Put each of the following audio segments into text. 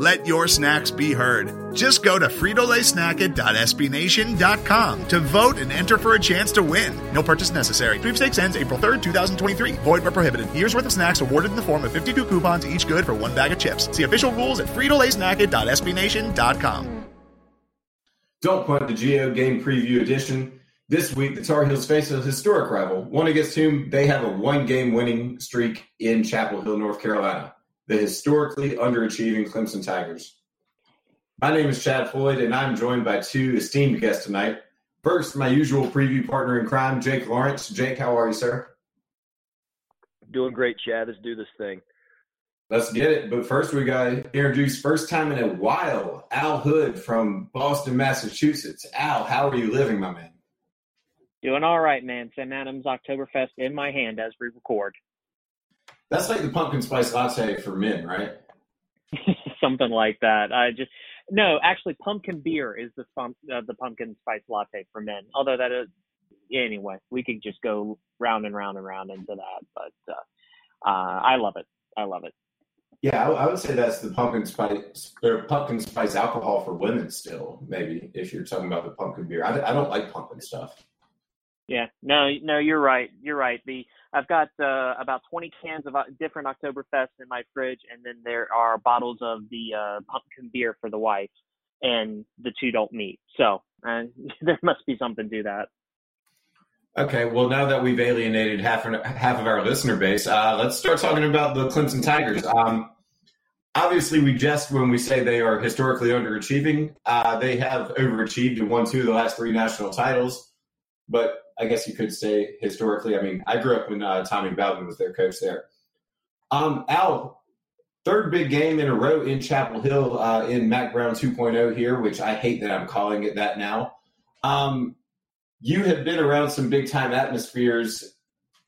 Let your snacks be heard. Just go to fritolaysnacket.sbnation.com to vote and enter for a chance to win. No purchase necessary. Sweepstakes ends April 3rd, 2023. Void where prohibited. Year's worth of snacks awarded in the form of 52 coupons, each good for one bag of chips. See official rules at fritolaysnacket.sbnation.com. Don't punt the Gio Game Preview Edition. This week, the Tar Heels face a historic rival, one against whom they have a one game winning streak in Chapel Hill, North Carolina the historically underachieving Clemson Tigers. My name is Chad Floyd, and I'm joined by two esteemed guests tonight. First, my usual preview partner in crime, Jake Lawrence. Jake, how are you, sir? Doing great, Chad. Let's do this thing. Let's get it. But first, we got to introduce first time in a while, Al Hood from Boston, Massachusetts. Al, how are you living, my man? Doing all right, man. Sam Adams Oktoberfest in my hand as we record. That's like the pumpkin spice latte for men, right? Something like that. I just no, actually, pumpkin beer is the uh, the pumpkin spice latte for men. Although that is anyway, we could just go round and round and round into that. But uh, uh, I love it. I love it. Yeah, I, I, would say that's the pumpkin spice or pumpkin spice alcohol for women. Still, maybe if you're talking about the pumpkin beer, I, I don't like pumpkin stuff. Yeah, no, no, you're right. You're right. The I've got uh, about 20 cans of uh, different Oktoberfest in my fridge, and then there are bottles of the uh, pumpkin beer for the wife, and the two don't meet. So uh, there must be something to that. Okay, well, now that we've alienated half half of our listener base, uh, let's start talking about the Clemson Tigers. Um, obviously, we jest when we say they are historically underachieving. Uh, they have overachieved and won two of the last three national titles, but I guess you could say historically. I mean, I grew up when uh, Tommy Bowden was their coach there. Um, Al, third big game in a row in Chapel Hill uh, in Mack Brown 2.0 here, which I hate that I'm calling it that now. Um, you have been around some big time atmospheres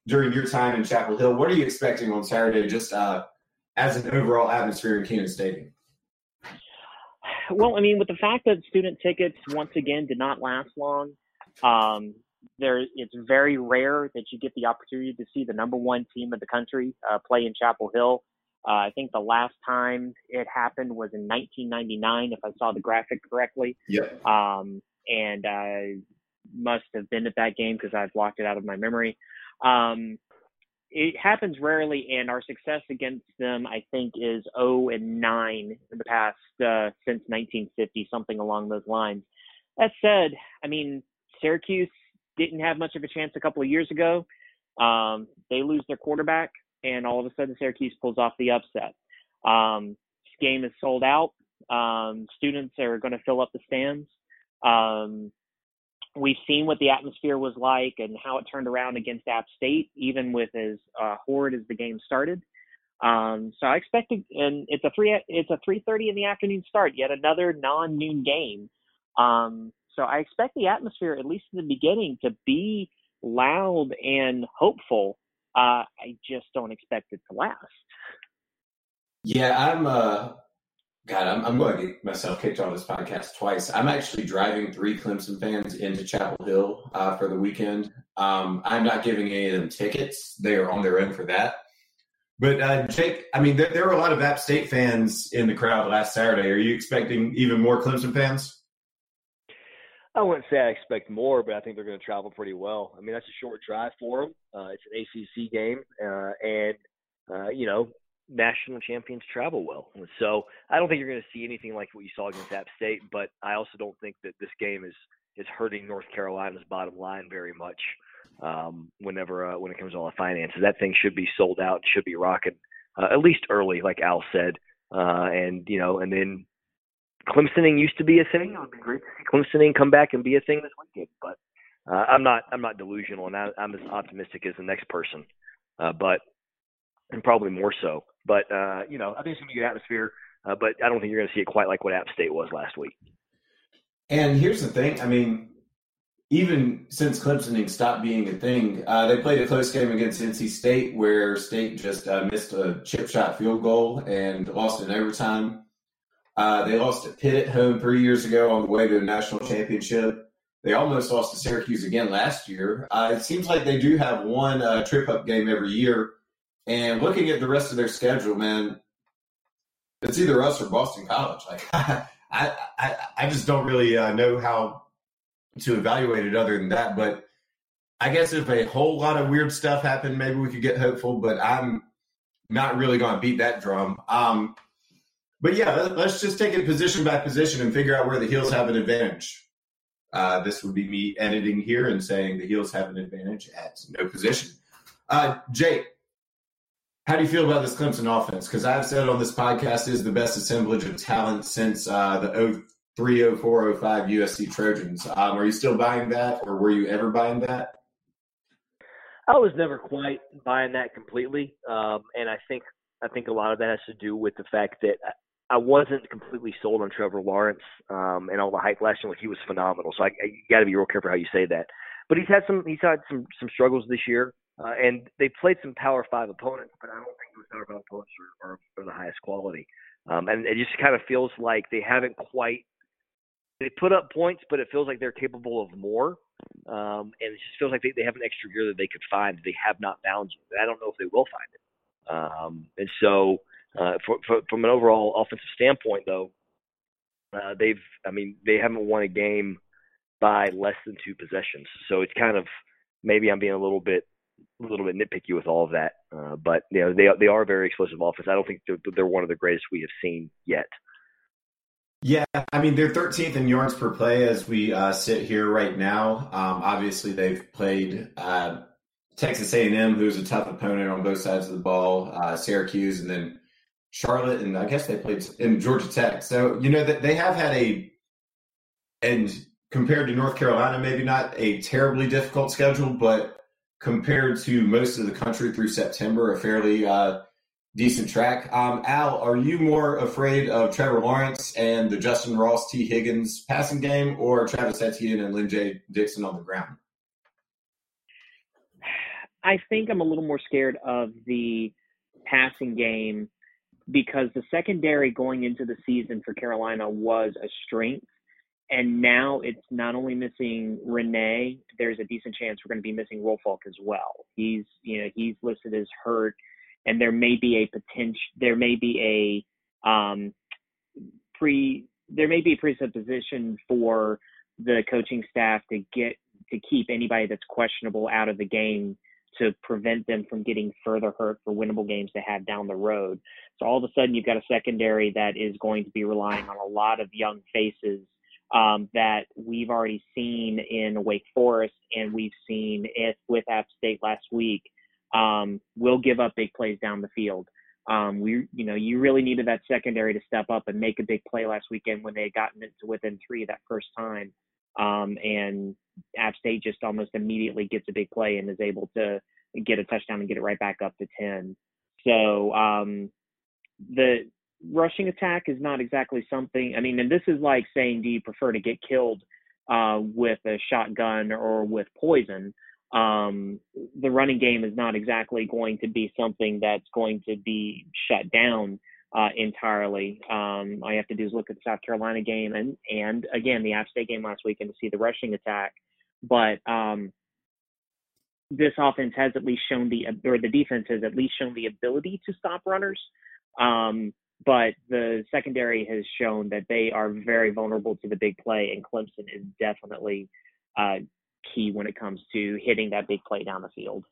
during your time in Chapel Hill. What are you expecting on Saturday, just uh, as an overall atmosphere in Kenan Stadium? Well, I mean, with the fact that student tickets once again did not last long, um, there it's very rare that you get the opportunity to see the number one team of the country uh, play in Chapel Hill. Uh, I think the last time it happened was in 1999, if I saw the graphic correctly. Yep. Um, and I must have been at that game because I've blocked it out of my memory. Um, it happens rarely, and our success against them, I think, is 0 and 9 in the past uh, since 1950, something along those lines. That said, I mean, Syracuse didn't have much of a chance a couple of years ago. Um, they lose their quarterback, and all of a sudden Syracuse pulls off the upset. Um, this game is sold out. Um, students are going to fill up the stands. Um, we've seen what the atmosphere was like and how it turned around against App State, even with as uh, horrid as the game started. Um, so I expect, and it's a three, it's a three thirty in the afternoon start. Yet another non noon game. Um, so I expect the atmosphere, at least in the beginning, to be loud and hopeful. Uh, I just don't expect it to last. Yeah, I'm. Uh, God, I'm, I'm going to get myself kicked off this podcast twice. I'm actually driving three Clemson fans into Chapel Hill uh, for the weekend. Um, I'm not giving any of them tickets; they are on their own for that. But uh, Jake, I mean, there, there were a lot of App State fans in the crowd last Saturday. Are you expecting even more Clemson fans? I wouldn't say I expect more, but I think they're going to travel pretty well. I mean, that's a short drive for them. Uh, it's an ACC game, uh, and uh, you know, national champions travel well. So I don't think you're going to see anything like what you saw against App State. But I also don't think that this game is is hurting North Carolina's bottom line very much. Um, whenever uh, when it comes to all the finances, that thing should be sold out, should be rocking uh, at least early, like Al said. Uh, and you know, and then Clemsoning used to be a thing. It would be great to see Clemsoning come back and be a thing this weekend. But uh, I'm not I'm not delusional, and I, I'm as optimistic as the next person. Uh, but and probably more so. But uh, you know, I think it's gonna be a good atmosphere. uh, but I don't think you're to see it quite like what App State was last week. And here's the thing: I mean, even since Clemsoning stopped being a thing, uh, they played a close game against NC State where State just uh, missed a chip shot field goal and lost in overtime. Uh, they lost to Pitt at home three years ago on the way to a national championship. They almost lost to Syracuse again last year. Uh, it seems like they do have one uh, trip up game every year. And looking at the rest of their schedule, man, it's either us or Boston College. Like I, I, I just don't really uh, know how to evaluate it other than that. But I guess if a whole lot of weird stuff happened, maybe we could get hopeful. But I'm not really going to beat that drum. Um, but yeah, let's just take it position by position and figure out where the heels have an advantage. Uh, this would be me editing here and saying the heels have an advantage at no position. Uh, Jake, how do you feel about this Clemson offense? Because I've said on this podcast is the best assemblage of talent since uh, the 03, 04, 05 USC Trojans. Um, are you still buying that, or were you ever buying that? I was never quite buying that completely, um, and I think I think a lot of that has to do with the fact that I wasn't completely sold on Trevor Lawrence um, and all the hype last year. He was phenomenal, so I, I got to be real careful how you say that. But he's had some he's had some some struggles this year. Uh, and they played some Power Five opponents, but I don't think those Power Five opponents are, are, are the highest quality. Um, and it just kind of feels like they haven't quite. They put up points, but it feels like they're capable of more. Um, and it just feels like they, they have an extra gear that they could find. They have not found yet. I don't know if they will find it. Um, and so, uh, for, for, from an overall offensive standpoint, though, uh, they've. I mean, they haven't won a game by less than two possessions. So it's kind of maybe I'm being a little bit a little bit nitpicky with all of that, uh, but you know they they are a very explosive offense. I don't think they're, they're one of the greatest we have seen yet. Yeah, I mean they're 13th in yards per play as we uh, sit here right now. Um, obviously, they've played uh, Texas A&M, who's a tough opponent on both sides of the ball, uh, Syracuse, and then Charlotte, and I guess they played in Georgia Tech. So you know that they have had a and compared to North Carolina, maybe not a terribly difficult schedule, but compared to most of the country through September, a fairly uh, decent track. Um, Al, are you more afraid of Trevor Lawrence and the Justin Ross, Tee Higgins passing game, or Travis Etienne and Lyn-J Dixon on the ground? I think I'm a little more scared of the passing game because the secondary going into the season for Carolina was a strength and now it's not only missing Rene, there's a decent chance we're going to be missing Wolfolk as well. He's, you know, he's listed as hurt, and there may be a potential, there may be a um, pre, there may be a presupposition for the coaching staff to get to keep anybody that's questionable out of the game to prevent them from getting further hurt for winnable games to have down the road. So all of a sudden, you've got a secondary that is going to be relying on a lot of young faces um, that we've already seen in Wake Forest and we've seen it with App State last week um, will give up big plays down the field. Um, we, you know, you really needed that secondary to step up and make a big play last weekend when they had gotten into within three that first time. Um, and App State just almost immediately gets a big play and is able to get a touchdown and get it right back up to 10. So, um, the, rushing attack is not exactly something. I mean, and this is like saying, do you prefer to get killed uh, with a shotgun or with poison? Um, the running game is not exactly going to be something that's going to be shut down uh, entirely. Um, all you have to do is look at the South Carolina game and and again the App State game last weekend to see the rushing attack. But um, this offense has at least shown the or the defense has at least shown the ability to stop runners. Um, but the secondary has shown that they are very vulnerable to the big play, and Clemson is definitely uh, key when it comes to hitting that big play down the field.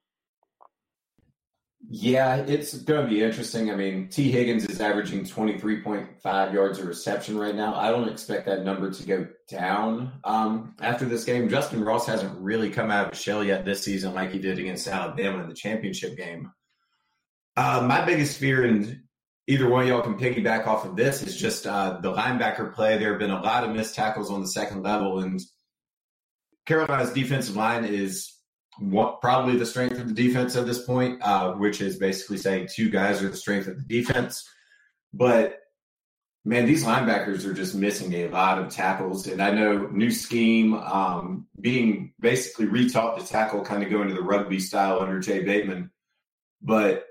Yeah, it's going to be interesting. I mean, Tee Higgins is averaging 23.5 yards a reception right now. I don't expect that number to go down um, after this game. Justin Ross hasn't really come out of his shell yet this season like he did against Alabama in the championship game. Uh, my biggest fear, and either one of y'all can piggyback off of this is just uh, the linebacker play. There have been a lot of missed tackles on the second level, and Carolina's defensive line is what, probably the strength of the defense at this point, uh, which is basically saying two guys are the strength of the defense. But man, these linebackers are just missing a lot of tackles. And I know new scheme, um, being basically retaught to tackle, kind of going to the rugby style under Jay Bateman. But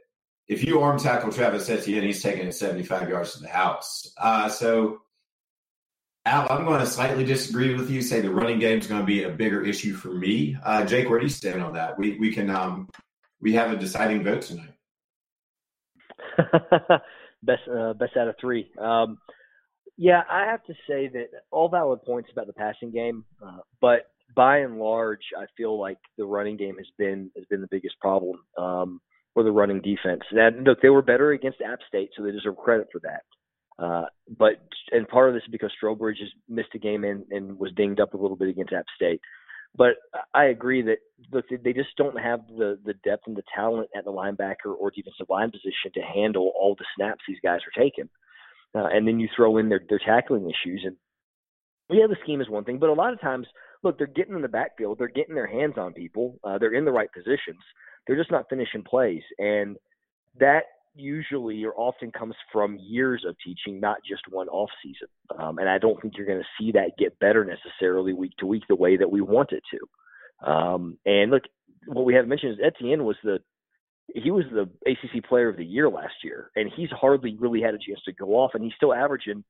if you arm tackle Travis Etienne, he's taking it 75 yards to the house. Uh, so, Al, I'm going to slightly disagree with you. Say the running game is going to be a bigger issue for me. Uh, Jake, where do you stand on that? We we can um, we have a deciding vote tonight. best uh, best out of three. Um, yeah, I have to say that all valid points about the passing game, uh, but by and large, I feel like the running game has been has been the biggest problem um, for the running defense. And look, they were better against App State, so they deserve credit for that. Uh, but and part of this is because Strowbridge has missed a game and, and was dinged up a little bit against App State. But I agree that look, they just don't have the the depth and the talent at the linebacker or defensive line position to handle all the snaps these guys are taking. Uh, and then you throw in their their tackling issues, and yeah, the scheme is one thing, but a lot of times, look, they're getting in the backfield, they're getting their hands on people, uh, they're in the right positions, they're just not finishing plays, and that usually or often comes from years of teaching, not just one off season. Um, and I don't think you're going to see that get better necessarily week to week the way that we want it to. Um, and look, what we haven't mentioned is Etienne was the he was the ACC Player of the Year last year, and he's hardly really had a chance to go off, and he's still averaging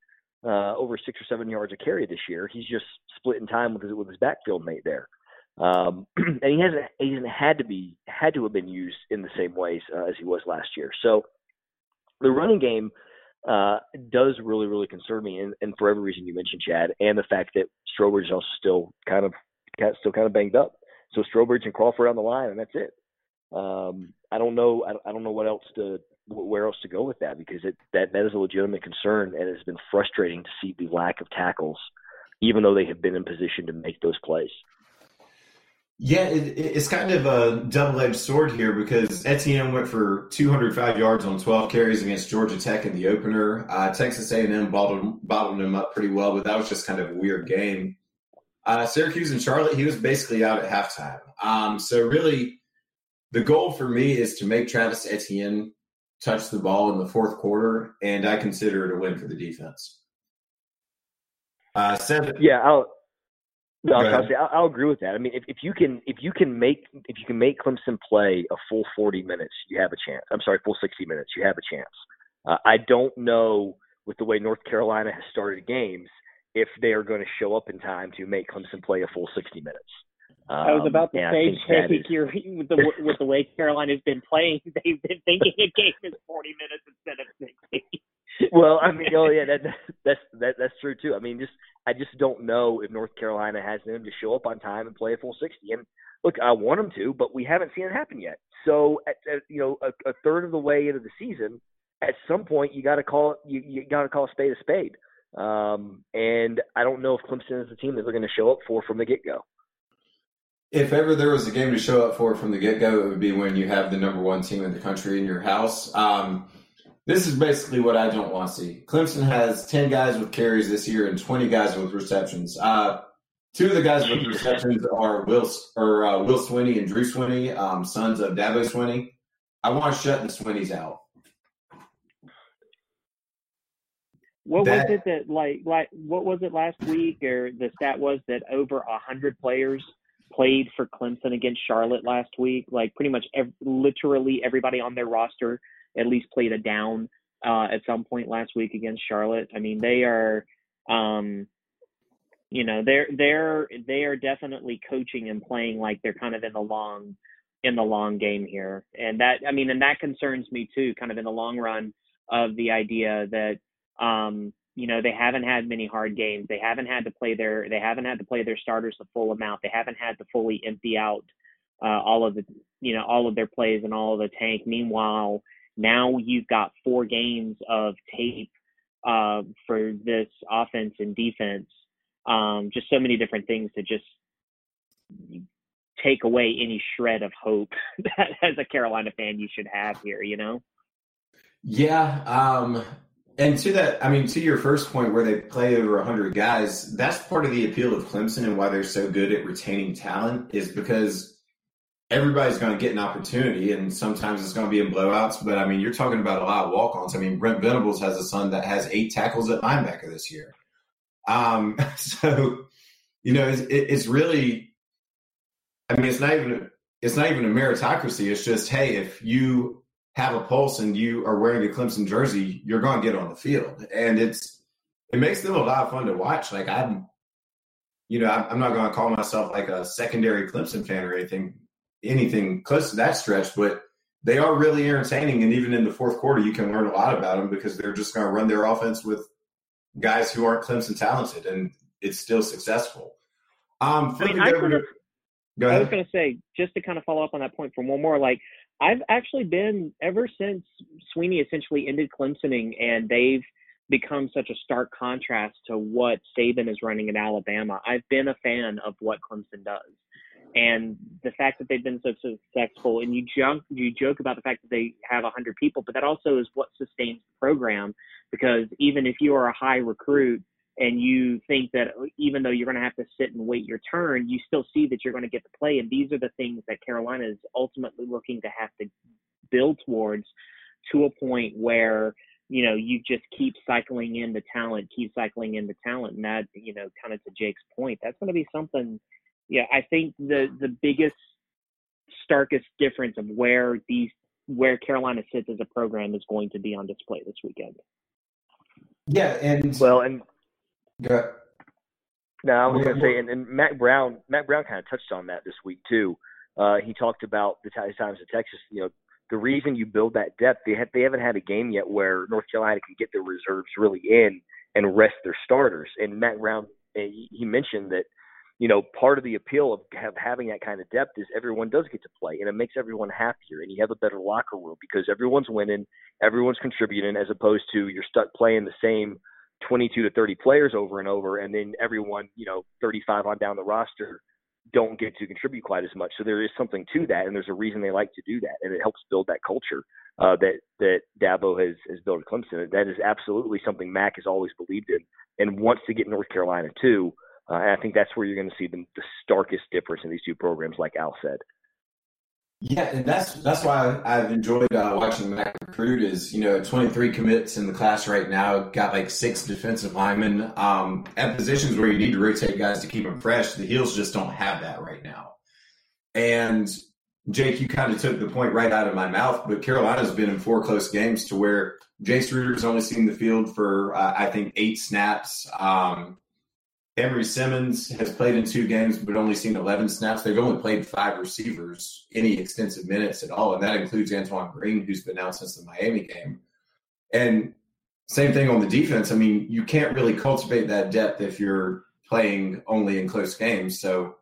uh, over six or seven yards a carry this year. He's just splitting time with his, with his backfield mate there. Um, and he hasn't he hasn't had to be had to have been used in the same ways uh, as he was last year. So the running game uh, does really really concern me, and, and for every reason you mentioned, Chad, and the fact that Strowbridge is also still kind of still kind of banged up. So Strowbridge and Crawford on the line, and that's it. Um, I don't know. I, I don't know what else to where else to go with that because it that that is a legitimate concern, and it's been frustrating to see the lack of tackles, even though they have been in position to make those plays. Yeah, it, it's kind of a double-edged sword here because Etienne went for 205 yards on 12 carries against Georgia Tech in the opener. Uh, Texas A&M bottled, bottled him up pretty well, but that was just kind of a weird game. Uh, Syracuse and Charlotte, he was basically out at halftime. Um, so really, the goal for me is to make Travis Etienne touch the ball in the fourth quarter, and I consider it a win for the defense. Uh, seven. Yeah, I'll no, I'll, I'll, I'll, agree with that. I mean, if, if you can if you can make if you can make Clemson play a full 40 minutes, you have a chance. I'm sorry, full 60 minutes, you have a chance. Uh, I don't know with the way North Carolina has started games if they are going to show up in time to make Clemson play a full 60 minutes. Um, I was about to say, Jake, you're with the with the way Carolina's been playing, they've been thinking a game is 40 minutes instead of 60 well, I mean, oh yeah, that, that's that, that's true too. I mean, just I just don't know if North Carolina has them to show up on time and play a full sixty. And look, I want them to, but we haven't seen it happen yet. So, at, at you know, a, a third of the way into the season, at some point, you got to call you, you got to call a spade a spade. Um, and I don't know if Clemson is the team that they're going to show up for from the get go. If ever there was a game to show up for from the get go, it would be when you have the number one team in the country in your house. Um, this is basically what I don't want to see. Clemson has 10 guys with carries this year and 20 guys with receptions. Uh, two of the guys with receptions are Will, or, uh, Will Swinney and Drew Swinney, um, sons of Dabo Swinney. I want to shut the Swinneys out. What that, was it that like like what was it last week or the stat was that over a hundred players played for Clemson against Charlotte last week? Like pretty much ev- literally everybody on their roster at least played a down uh, at some point last week against Charlotte. I mean, they are, um, you know, they're they're they are definitely coaching and playing like they're kind of in the long in the long game here, and that I mean, and that concerns me too, kind of in the long run of the idea that um, you know they haven't had many hard games they haven't had to play their they haven't had to play their starters the full amount they haven't had to fully empty out uh, all of the you know all of their plays and all of the tank meanwhile now you've got four games of tape uh, for this offense and defense. Um, just so many different things to just take away any shred of hope that as a Carolina fan you should have here, you know? Yeah. Um, and to that, I mean, to your first point where they play over 100 guys, that's part of the appeal of Clemson and why they're so good at retaining talent is because everybody's going to get an opportunity, and sometimes it's going to be in blowouts. But I mean, you're talking about a lot of walk-ons. I mean, Brent Venables has a son that has eight tackles at linebacker this year. Um, so you know, it's, it's really, I mean, it's not even it's not even a meritocracy. It's just, hey, if you have a pulse and you are wearing a Clemson jersey, you're going to get on the field, and it's it makes them a lot of fun to watch. Like I'm, you know, I'm not going to call myself like a secondary Clemson fan or anything, anything close to that stretch, but they are really entertaining. And even in the fourth quarter, you can learn a lot about them because they're just going to run their offense with guys who aren't Clemson talented, and it's still successful. Um, I mean, I, I was going to say, just to kind of follow up on that point for one more, like I've actually been ever since Swinney essentially ended Clemsoning, and they've become such a stark contrast to what Saban is running in Alabama. I've been a fan of what Clemson does. And the fact that they've been so successful, and you joke, you joke about the fact that they have 100 people, but that also is what sustains the program. Because even if you are a high recruit and you think that uh, even though you're going to have to sit and wait your turn, you still see that you're going to get to play. And these are the things that Carolina is ultimately looking to have to build towards to a point where you know you just keep cycling in the talent, keep cycling in the talent, and that you know kind of to Jake's point, that's going to be something. Yeah, I think the the biggest starkest difference of where these where Carolina sits as a program is going to be on display this weekend. Yeah, and well, and Go no, I was going to say, and, and Mack Brown, Mack Brown kind of touched on that this week too. Uh, he talked about the times in Texas. You know, the reason you build that depth, they have they haven't had a game yet where North Carolina can get their reserves really in and rest their starters. And Mack Brown, eh, he mentioned that, you know, part of the appeal of have, having that kind of depth is everyone does get to play, and it makes everyone happier, and you have a better locker room because everyone's winning, everyone's contributing, as opposed to you're stuck playing the same 22 to 30 players over and over, and then everyone, you know, 35 on down the roster don't get to contribute quite as much. So there is something to that, and there's a reason they like to do that, and it helps build that culture uh, that that Dabo has has built at Clemson. That is absolutely something Mack has always believed in and wants to get North Carolina to. Uh, and I think that's where you're going to see the, the starkest difference in these two programs, like Al said. Yeah, and that's that's why I've enjoyed uh, watching Mack recruit. Is you know 23 commits in the class right now. Got like six defensive linemen um, at positions where you need to rotate guys to keep them fresh. The Heels just don't have that right now. And Jake, you kind of took the point right out of my mouth. But Carolina's been in four close games to where Jace Ruder's only seen the field for uh, I think eight snaps. Um, Emery Simmons has played in two games, but only seen 11 snaps. They've only played five receivers any extensive minutes at all, and that includes Antoine Green, who's been out since the Miami game. And same thing on the defense. I mean, you can't really cultivate that depth if you're playing only in close games. So,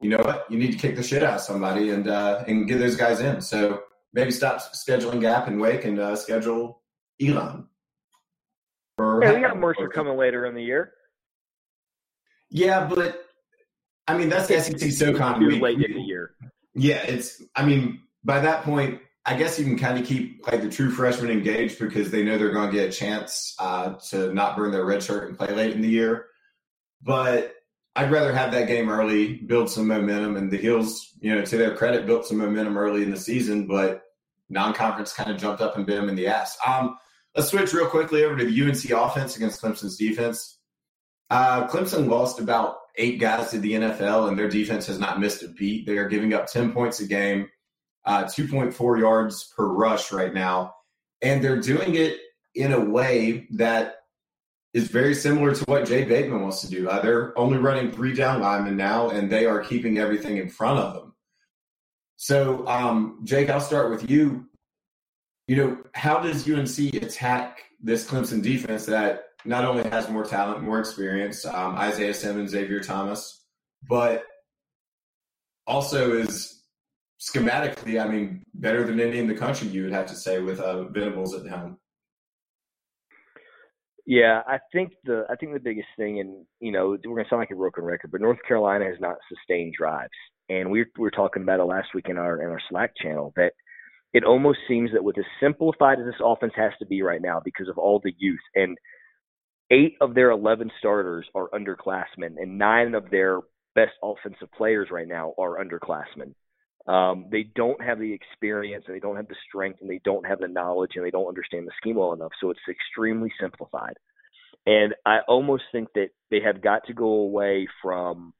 you know what? You need to kick the shit out of somebody and uh, and get those guys in. So maybe stop scheduling Gap and Wake and uh, schedule Elon. Yeah, we got Mercer coming later in the year. Yeah, but I mean that's the SEC SoCon Too late in the year. Yeah, it's. I mean, by that point, I guess you can kind of keep like the true freshmen engaged because they know they're going to get a chance uh, to not burn their red shirt and play late in the year. But I'd rather have that game early, build some momentum, and the Heels, you know, to their credit, built some momentum early in the season, but non-conference kind of jumped up and bit them in the ass. Um, let's switch real quickly over to the UNC offense against Clemson's defense. Uh, Clemson lost about eight guys to the NFL, and their defense has not missed a beat. They are giving up 10 points a game, uh, 2.4 yards per rush right now. And they're doing it in a way that is very similar to what Jay Bateman wants to do. Uh, they're only running three down linemen now, and they are keeping everything in front of them. So, um, Jake, I'll start with you. You know, how does UNC attack this Clemson defense that not only has more talent, more experience, um, Isaiah Simmons, Xavier Thomas, but also is schematically, I mean, better than any in the country, you would have to say, with uh, Venables at the helm. Yeah, I think the I think the biggest thing, and you know, we're gonna sound like a broken record, but North Carolina has not sustained drives, and we, we were talking about it last week in our in our Slack channel that it almost seems that with as simplified as this offense has to be right now because of all the youth and eight of their 11 starters are underclassmen, and nine of their best offensive players right now are underclassmen. Um, they don't have the experience and they don't have the strength and they don't have the knowledge and they don't understand the scheme well enough. So it's extremely simplified. And I almost think that they have got to go away from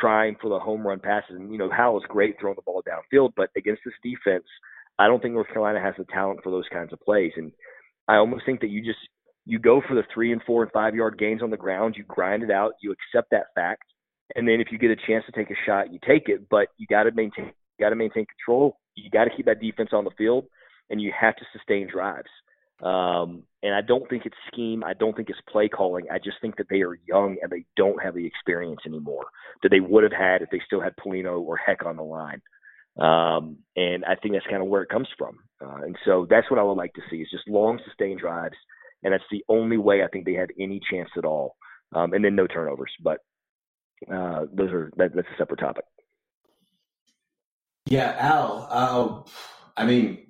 trying for the home run passes. And, you know, Howell is great throwing the ball downfield, but against this defense, I don't think North Carolina has the talent for those kinds of plays. And I almost think that you just you go for the three and four and five yard gains on the ground, you grind it out, you accept that fact, and then if you get a chance to take a shot, you take it. But you got to maintain you got to maintain control. You got to keep that defense on the field, and you have to sustain drives. Um, and I don't think it's scheme. I don't think it's play calling. I just think that they are young and they don't have the experience anymore that they would have had if they still had Polino or Heck on the line. Um, and I think that's kind of where it comes from. Uh, and so that's what I would like to see is just long sustained drives. And that's the only way I think they had any chance at all. Um, and then no turnovers. But uh, those are that, that's a separate topic. Yeah, Al. Uh, I mean,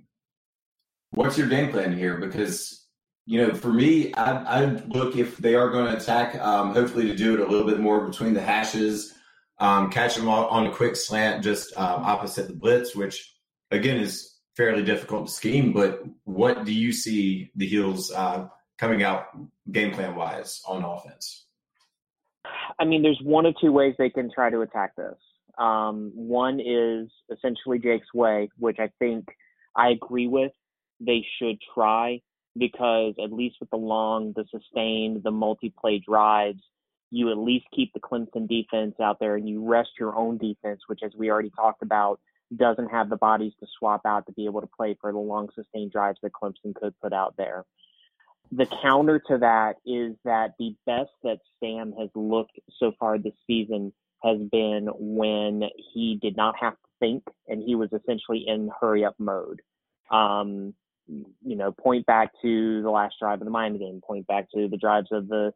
what's your game plan here? Because you know, for me, I, I look if they are going to attack, um, hopefully to do it a little bit more between the hashes, um, catch them on a quick slant just um, opposite the blitz, which again is fairly difficult to scheme. But what do you see the Heels uh, coming out game plan wise on offense? I mean, there's one of two ways they can try to attack this. Um, one is essentially Jake's way, which I think I agree with. They should try because at least with the long, the sustained, the multi-play drives, you at least keep the Clemson defense out there and you rest your own defense, which, as we already talked about, doesn't have the bodies to swap out to be able to play for the long, sustained drives that Clemson could put out there. The counter to that is that the best that Sam has looked so far this season has been when he did not have to think and he was essentially in hurry up mode. Um, you know, point back to the last drive of the Miami game, point back to the drives of the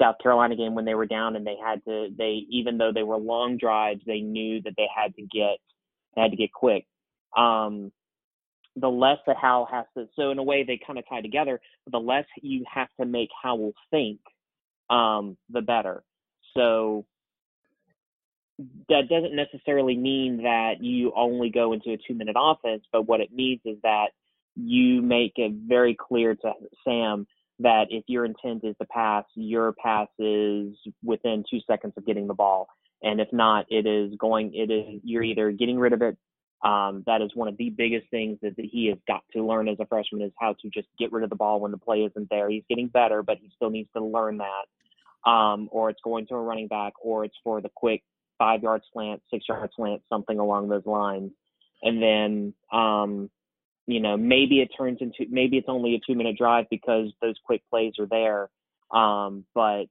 South Carolina game when they were down and they had to they even though they were long drives, they knew that they had to get they had to get quick. Um, the less that Howell has to so in a way they kind of tie together, the less you have to make Howell think, um, the better. So that doesn't necessarily mean that you only go into a two minute offense, but what it means is that you make it very clear to Sam that if your intent is to pass, your pass is within two seconds of getting the ball. And if not, it is going, it is, you're either getting rid of it. Um, that is one of the biggest things that, that he has got to learn as a freshman is how to just get rid of the ball when the play isn't there. He's getting better, but he still needs to learn that. Um, or it's going to a running back, or it's for the quick five yard slant, six yard slant, something along those lines. And then, um, you know, maybe it turns into maybe it's only a two minute drive because those quick plays are there. Um, but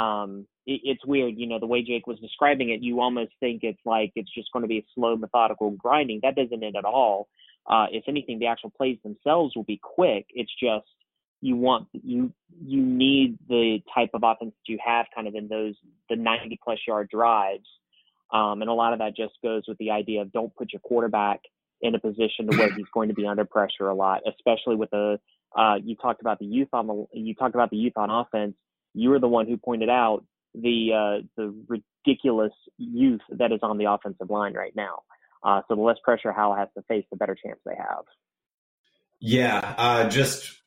um, it, it's weird, you know, the way Jake was describing it, you almost think it's like it's just going to be a slow, methodical grinding. That doesn't end at all. Uh, if anything, the actual plays themselves will be quick. It's just you want you you need the type of offense that you have kind of in those the 90 plus yard drives um, and a lot of that just goes with the idea of don't put your quarterback in a position to where he's going to be under pressure a lot especially with the uh, you talked about the youth on the you talked about the youth on offense you were the one who pointed out the uh, the ridiculous youth that is on the offensive line right now uh, so the less pressure Howell has to face the better chance they have yeah uh, just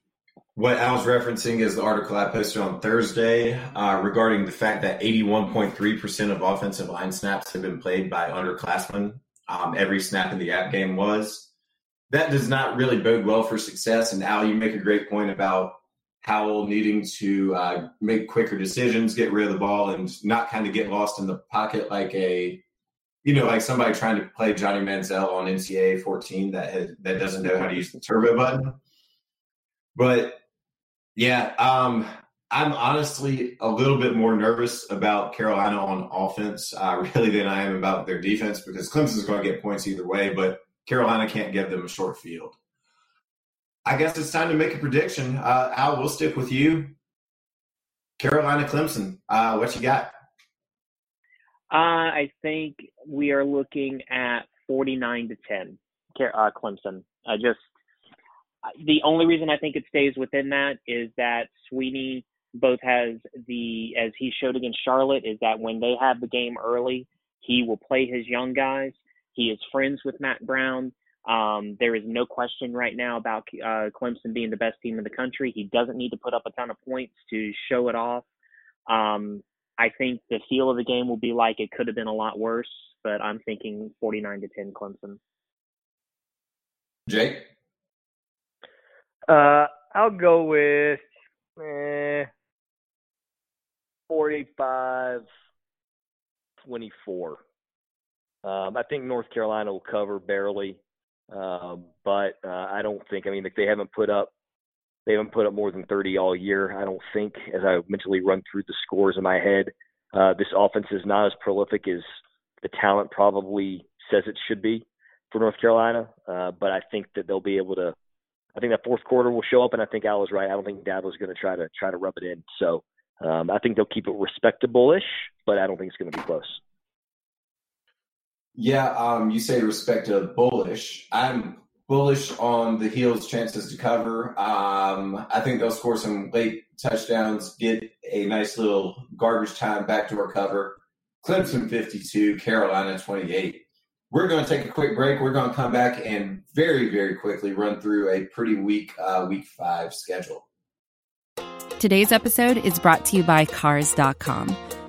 what I was referencing is the article I posted on Thursday uh, regarding the fact that 81.3% of offensive line snaps have been played by underclassmen. Um, every snap in the app game was. That does not really bode well for success. And Al, you make a great point about Howell needing to uh, make quicker decisions, get rid of the ball, and not kind of get lost in the pocket like a, you know, like somebody trying to play Johnny Manziel on NCAA 14 that has, that doesn't know how to use the turbo button. But yeah, um, I'm honestly a little bit more nervous about Carolina on offense, uh, really, than I am about their defense because Clemson's going to get points either way, but Carolina can't give them a short field. I guess it's time to make a prediction. Uh, Al, we'll stick with you. Carolina Clemson, uh, what you got? Uh, I think we are looking at 49 to 10, uh, Clemson. I just the only reason I think it stays within that is that Swinney both has the, as he showed against Charlotte, is that when they have the game early, he will play his young guys. He is friends with Mack Brown. Um, there is no question right now about uh, Clemson being the best team in the country. He doesn't need to put up a ton of points to show it off. Um, I think the feel of the game will be like it could have been a lot worse, but I'm thinking 49 to 10 Clemson. Jake? Uh, I'll go with eh, 45 24. Um, I think North Carolina will cover barely, um, but uh, I don't think. I mean, they haven't put up they haven't put up more than 30 all year. I don't think, as I mentally run through the scores in my head, uh, this offense is not as prolific as the talent probably says it should be for North Carolina. Uh, but I think that they'll be able to. I think that fourth quarter will show up, and I think Al was right. I don't think Dabo's going to try to try to rub it in. So um, I think they'll keep it respectable-ish, but I don't think it's going to be close. Yeah, um, you say respect to bullish. I'm bullish on the Heels' chances to cover. Um, I think they'll score some late touchdowns, get a nice little garbage time backdoor cover. Clemson 52, Carolina 28. We're going to take a quick break. We're going to come back and very, very quickly run through a pretty weak uh, week five schedule. Today's episode is brought to you by Cars.com.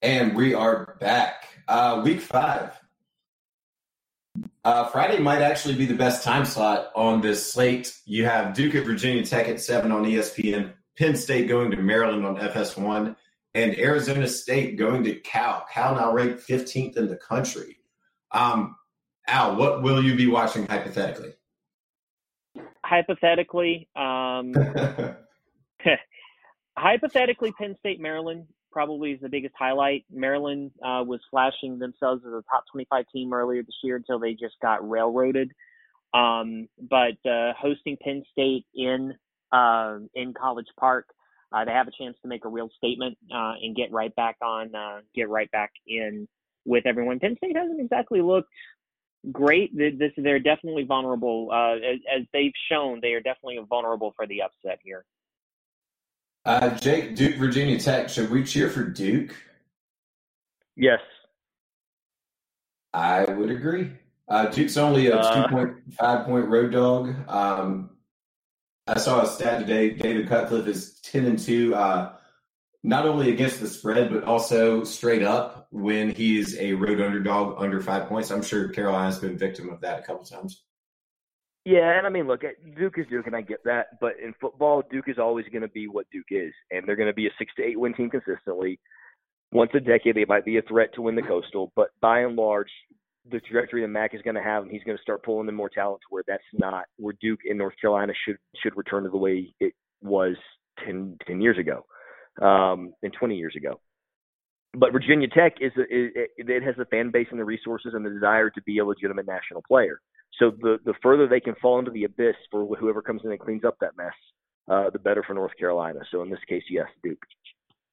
And we are back. Uh, week five. Uh, Friday might actually be the best time slot on this slate. You have Duke at Virginia Tech at 7 on ESPN, Penn State going to Maryland on FS1, and Arizona State going to Cal. Cal now ranked 15th in the country. Um, Al, what will you be watching hypothetically? Hypothetically, um, hypothetically, Penn State, Maryland probably is the biggest highlight. Maryland uh, was flashing themselves as a top 25 team earlier this year until they just got railroaded. Um, but uh, hosting Penn State in uh, in College Park, uh, they have a chance to make a real statement uh, and get right back on, uh, get right back in with everyone. Penn State hasn't exactly looked great. This they're definitely vulnerable, as, as they've shown. They are definitely vulnerable for the upset here. Uh, Jake, Duke, Virginia Tech. Should we cheer for Duke? Yes. I would agree. Uh, Duke's only a uh, 2.5 point road dog. Um, I saw a stat today. David Cutcliffe is 10 and 2, uh, not only against the spread, but also straight up when he's a road underdog under five points. I'm sure Carolina's been victim of that a couple times. Yeah, and I mean, look, Duke is Duke, and I get that. But in football, Duke is always going to be what Duke is, and they're going to be a six to eight win team consistently. Once a decade, they might be a threat to win the Coastal, but by and large, the trajectory that Mack is going to have, and he's going to start pulling in more talent to where that's not where Duke in North Carolina should should return to the way it was 10, 10 years ago, um, and 20 years ago. But Virginia Tech is, it, it has the fan base and the resources and the desire to be a legitimate national player. So the the further they can fall into the abyss for whoever comes in and cleans up that mess, uh, the better for North Carolina. So in this case, yes, Duke.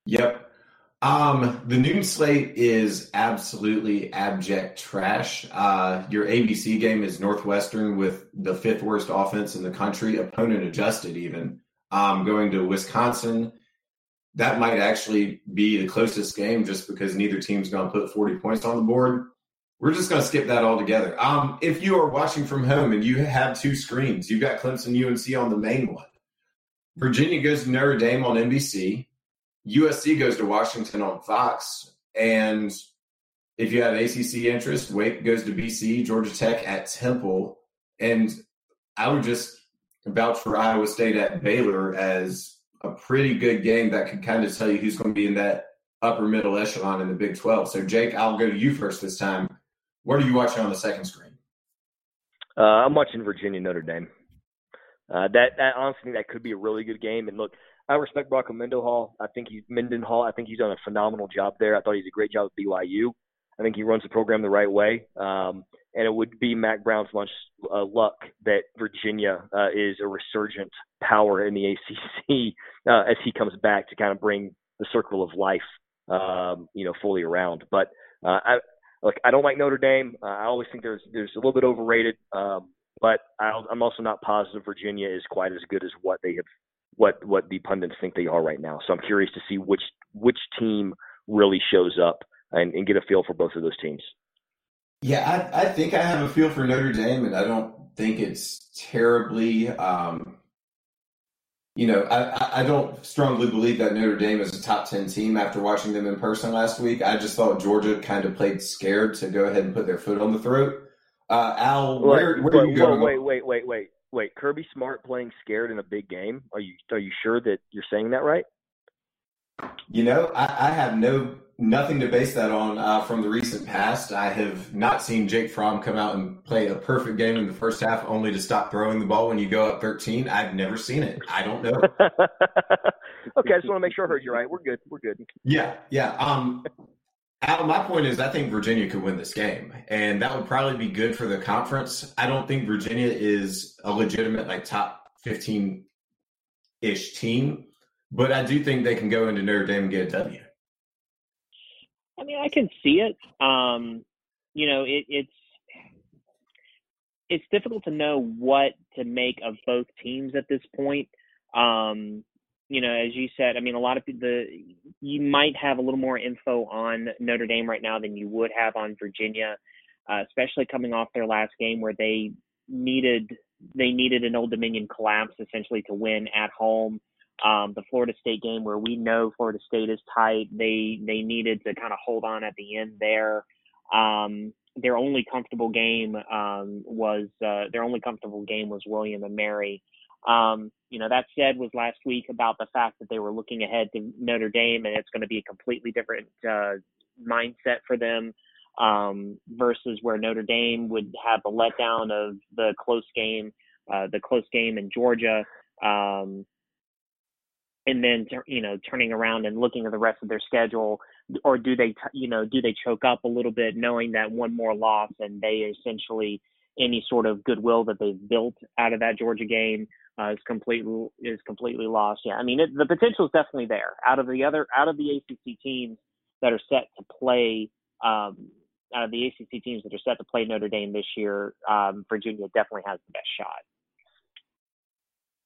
Yep. Um, the noon slate is absolutely abject trash. Uh, your ABC game is Northwestern with the fifth worst offense in the country, opponent adjusted even. Um, going to Wisconsin, that might actually be the closest game just because neither team's going to put 40 points on the board. We're just going to skip that altogether. Um, if you are watching from home and you have two screens, you've got Clemson UNC on the main one. Virginia goes to Notre Dame on NBC. USC goes to Washington on Fox. And if you have ACC interest, Wake goes to BC, Georgia Tech at Temple. And I would just vouch for Iowa State at Baylor as a pretty good game that could kind of tell you who's going to be in that upper middle echelon in the Big 12. So, Jake, I'll go to you first this time. What are you watching on the second screen? Uh, I'm watching Virginia Notre Dame. Uh, that that honestly that could be a really good game. And look, I respect Bronco Mendenhall. I think he's Mendenhall. I think he's done a phenomenal job there. I thought he's a great job at BYU. I think he runs the program the right way. Um, and it would be Mack Brown's much uh, luck that Virginia uh, is a resurgent power in the ACC uh, as he comes back to kind of bring the circle of life, um, you know, fully around. But uh, I look, I don't like Notre Dame. Uh, I always think there's there's a little bit overrated, um, but i I'm also not positive Virginia is quite as good as what they have, what what the pundits think they are right now. So I'm curious to see which which team really shows up and, and get a feel for both of those teams. Yeah, I, I think I have a feel for Notre Dame, and I don't think it's terribly. Um, you know, I, I don't strongly believe that Notre Dame is a top 10 team after watching them in person last week. I just thought Georgia kind of played scared to go ahead and put their foot on the throat. Uh, Al, where, where are you going? Wait, wait, wait, wait, wait. Kirby Smart playing scared in a big game. Are you are you sure that you're saying that right? You know, I, I have no nothing to base that on uh, from the recent past. I have not seen Jake Fromm come out and play a perfect game in the first half, only to stop throwing the ball when you go up 13. I've never seen it. I don't know. okay, I just want to make sure I heard you right. We're good. We're good. Yeah, yeah. Um, Al, my point is, I think Virginia could win this game, and that would probably be good for the conference. I don't think Virginia is a legitimate like top 15 ish team, but I do think they can go into Notre Dame and get a W. I mean, I can see it. Um, you know, it, it's it's difficult to know what to make of both teams at this point. Um, you know, as you said, I mean, a lot of the you might have a little more info on Notre Dame right now than you would have on Virginia, uh, especially coming off their last game where they needed they needed an Old Dominion collapse essentially to win at home um, the Florida State game where we know Florida State is tight. They they needed to kind of hold on at the end there. Um, their only comfortable game um, was uh, their only comfortable game was William and Mary. Um, you know that said was last week about the fact that they were looking ahead to Notre Dame and it's going to be a completely different uh, mindset for them um, versus where Notre Dame would have the letdown of the close game, uh, the close game in Georgia. Um, and then you know turning around and looking at the rest of their schedule or do they you know do they choke up a little bit knowing that one more loss and they essentially any sort of goodwill that they've built out of that Georgia game uh, is completely is completely lost. Yeah, I mean it, the potential is definitely there. Out of the other out of the ACC teams that are set to play, um, out of the ACC teams that are set to play Notre Dame this year, um, Virginia definitely has the best shot.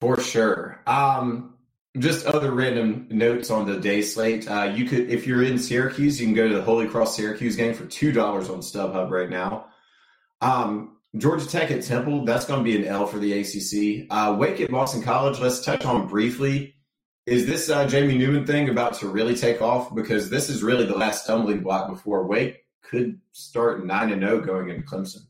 For sure. Um, just other random notes on the day slate. Uh, you could, if you're in Syracuse, you can go to the Holy Cross Syracuse game for two dollars on StubHub right now. Um, Georgia Tech at Temple, that's going to be an L for the ACC. Uh, Wake at Boston College, let's touch on briefly. Is this uh, Jamie Newman thing about to really take off? Because this is really the last stumbling block before Wake could start nine and zero oh going into Clemson.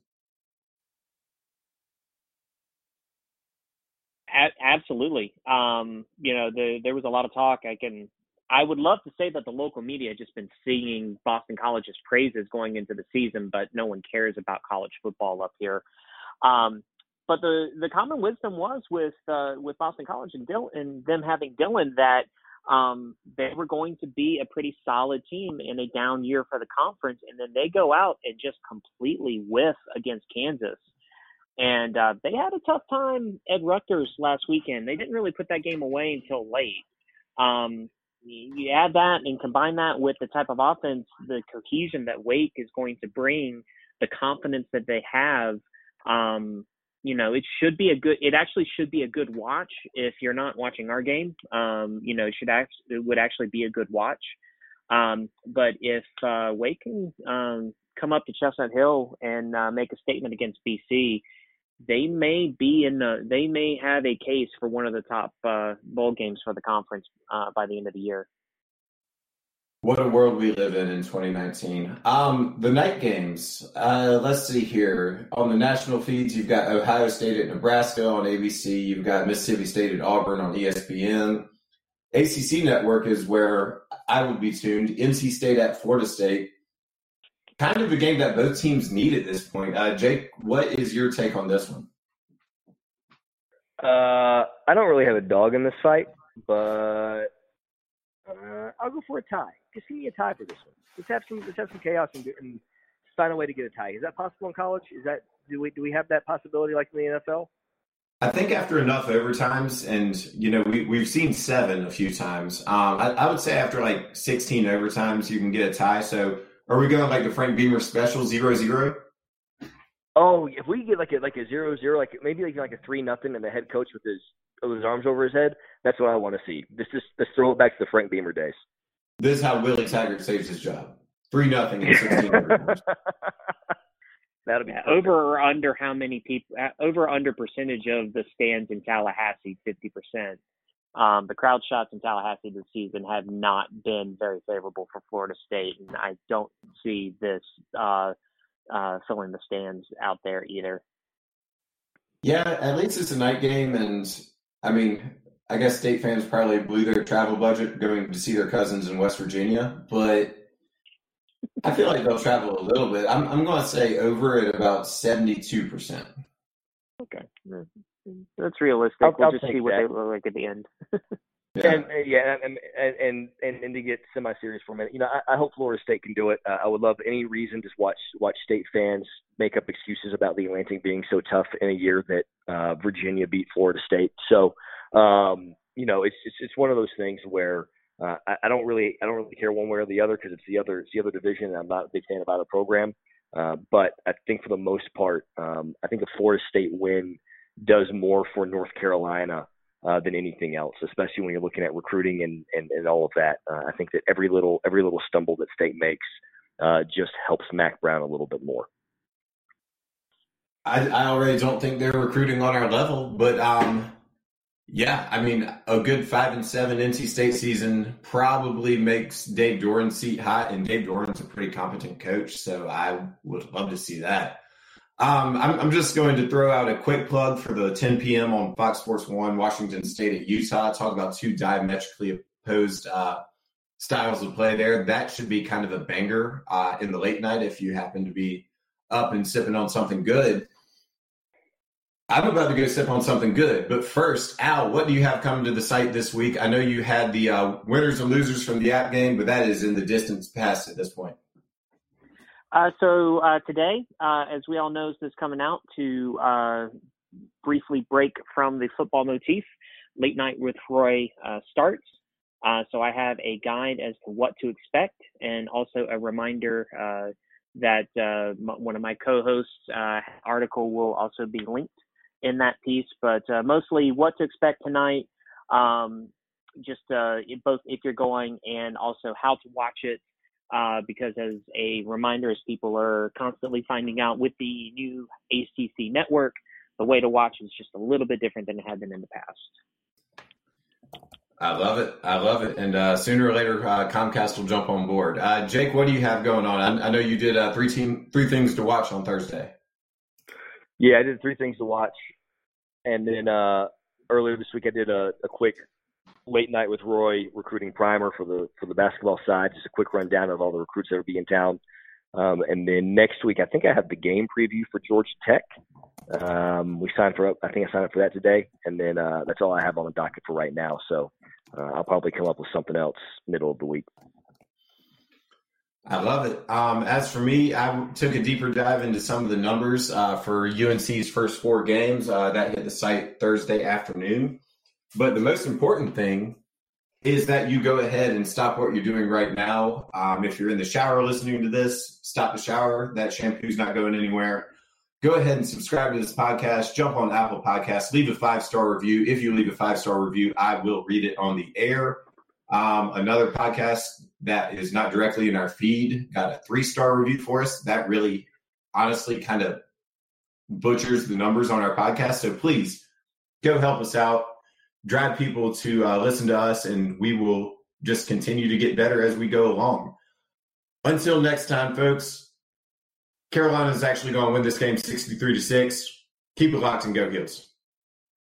A- absolutely. Um, you know, the, there was a lot of talk. I can, I would love to say that the local media just been singing Boston College's praises going into the season, but no one cares about college football up here. Um, but the the common wisdom was with uh, with Boston College and Dill and them having Dillon that um, they were going to be a pretty solid team in a down year for the conference, and then they go out and just completely whiff against Kansas and uh, they had a tough time at Rutgers last weekend. They didn't really put that game away until late. Um, you add that and combine that with the type of offense, the cohesion that Wake is going to bring, the confidence that they have. Um, you know, it should be a good. It actually should be a good watch if you're not watching our game. Um, you know, it should actually it would actually be a good watch. Um, but if uh, Wake can um, come up to Chestnut Hill and uh, make a statement against BC, they may be in the they may have a case for one of the top uh, bowl games for the conference uh, by the end of the year. What a world we live in in 2019. Um, the night games. Uh, let's see here. On the national feeds, you've got Ohio State at Nebraska on ABC. You've got Mississippi State at Auburn on ESPN. ACC Network is where I would be tuned. NC State at Florida State kind of a game that both teams need at this point. Uh, Jake, what is your take on this one? Uh, I don't really have a dog in this fight, but uh, I'll go for a tie. Just give me a tie for this one. Let's have some let's have some chaos and, and find a way to get a tie. Is that possible in college? Is that do we do we have that possibility like in the NFL? I think after enough overtimes, and you know, we we've seen seven a few times. Um, I, I would say after like sixteen overtimes, you can get a tie. So, are we going like the Frank Beamer special zero zero? Oh, if we get like a like a zero zero, like maybe like like a three nothing, and the head coach with his with his arms over his head, that's what I want to see. This is let's throw it back to the Frank Beamer days. This is how Willie Taggart saves his job. Three nothing in sixteen. That'll be yeah, over or under how many people uh, over or under percentage of the stands in Tallahassee, fifty percent. Um, the crowd shots in Tallahassee this season have not been very favorable for Florida State, and I don't see this uh, uh, filling the stands out there either. Yeah, at least it's a night game, and I mean, I guess state fans probably blew their travel budget going to see their cousins in West Virginia, but I feel like they'll travel a little bit. I'm, I'm going to say over at about 72%. Okay. That's realistic. I'll, we'll I'll just see what that. they look like at the end. Yeah. And uh, yeah, and and and and to get semi-serious for a minute, you know, I, I hope Florida State can do it. Uh, I would love any reason to watch watch state fans make up excuses about the Atlantic being so tough in a year that uh, Virginia beat Florida State. So, um, you know, it's it's it's one of those things where uh, I, I don't really I don't really care one way or the other because it's the other it's the other division. And I'm not a big fan of either program, uh, but I think for the most part, um, I think a Florida State win does more for North Carolina uh, than anything else, especially when you're looking at recruiting and, and, and all of that. Uh, I think that every little every little stumble that state makes uh, just helps Mack Brown a little bit more. I, I already don't think they're recruiting on our level, but um, yeah, I mean, a good five and seven NC State season probably makes Dave Doeren's seat hot, and Dave Doeren's a pretty competent coach, so I would love to see that. Um, I'm, I'm just going to throw out a quick plug for the 10 p.m. on Fox Sports One, Washington State at Utah. Talk about two diametrically opposed uh, styles of play there. That should be kind of a banger uh, in the late night if you happen to be up and sipping on something good. I'm about to go sip on something good, but first, Al, what do you have coming to the site this week? I know you had the uh, winners and losers from the app game, but that is in the distance past at this point. Uh, so uh, today, uh, as we all know, is this coming out to uh, briefly break from the football motif. Late night with Roy uh, starts. Uh, so I have a guide as to what to expect, and also a reminder that m- one of my co-hosts' article will also be linked in that piece. But mostly what to expect tonight. Um, just both if you're going and also how to watch it uh, because as a reminder, as people are constantly finding out with the new ACC network, the way to watch is just a little bit different than it had been in the past. I love it. I love it. And uh, sooner or later, uh, Comcast will jump on board. Uh, Jake, what do you have going on? I, I know you did uh, three team three things to watch on Thursday. Yeah, I did three things to watch, and then uh, earlier this week I did a, a quick late night with Roy recruiting primer for the for the basketball side. Just a quick rundown of all the recruits that will be in town. Um, and then next week, I think I have the game preview for Georgia Tech. Um, we signed for I think I signed up for that today, and then uh, that's all I have on the docket for right now. So uh, I'll probably come up with something else middle of the week. I love it. Um, as for me, I took a deeper dive into some of the numbers uh, for UNC's first four games uh, that hit the site Thursday afternoon. But the most important thing is that you go ahead and stop what you're doing right now. Um, if you're in the shower listening to this, stop the shower. That shampoo's not going anywhere. Go ahead and subscribe to this podcast. Jump on Apple Podcasts. Leave a five star review. If you leave a five star review, I will read it on the air. Um, another podcast that is not directly in our feed got a three star review for us. That really, honestly, kind of butchers the numbers on our podcast. So please go help us out drive people to uh, listen to us, and we will just continue to get better as we go along. Until next time, folks, Carolina is actually going to win this game 63 to 6. Keep it locked and go Gills.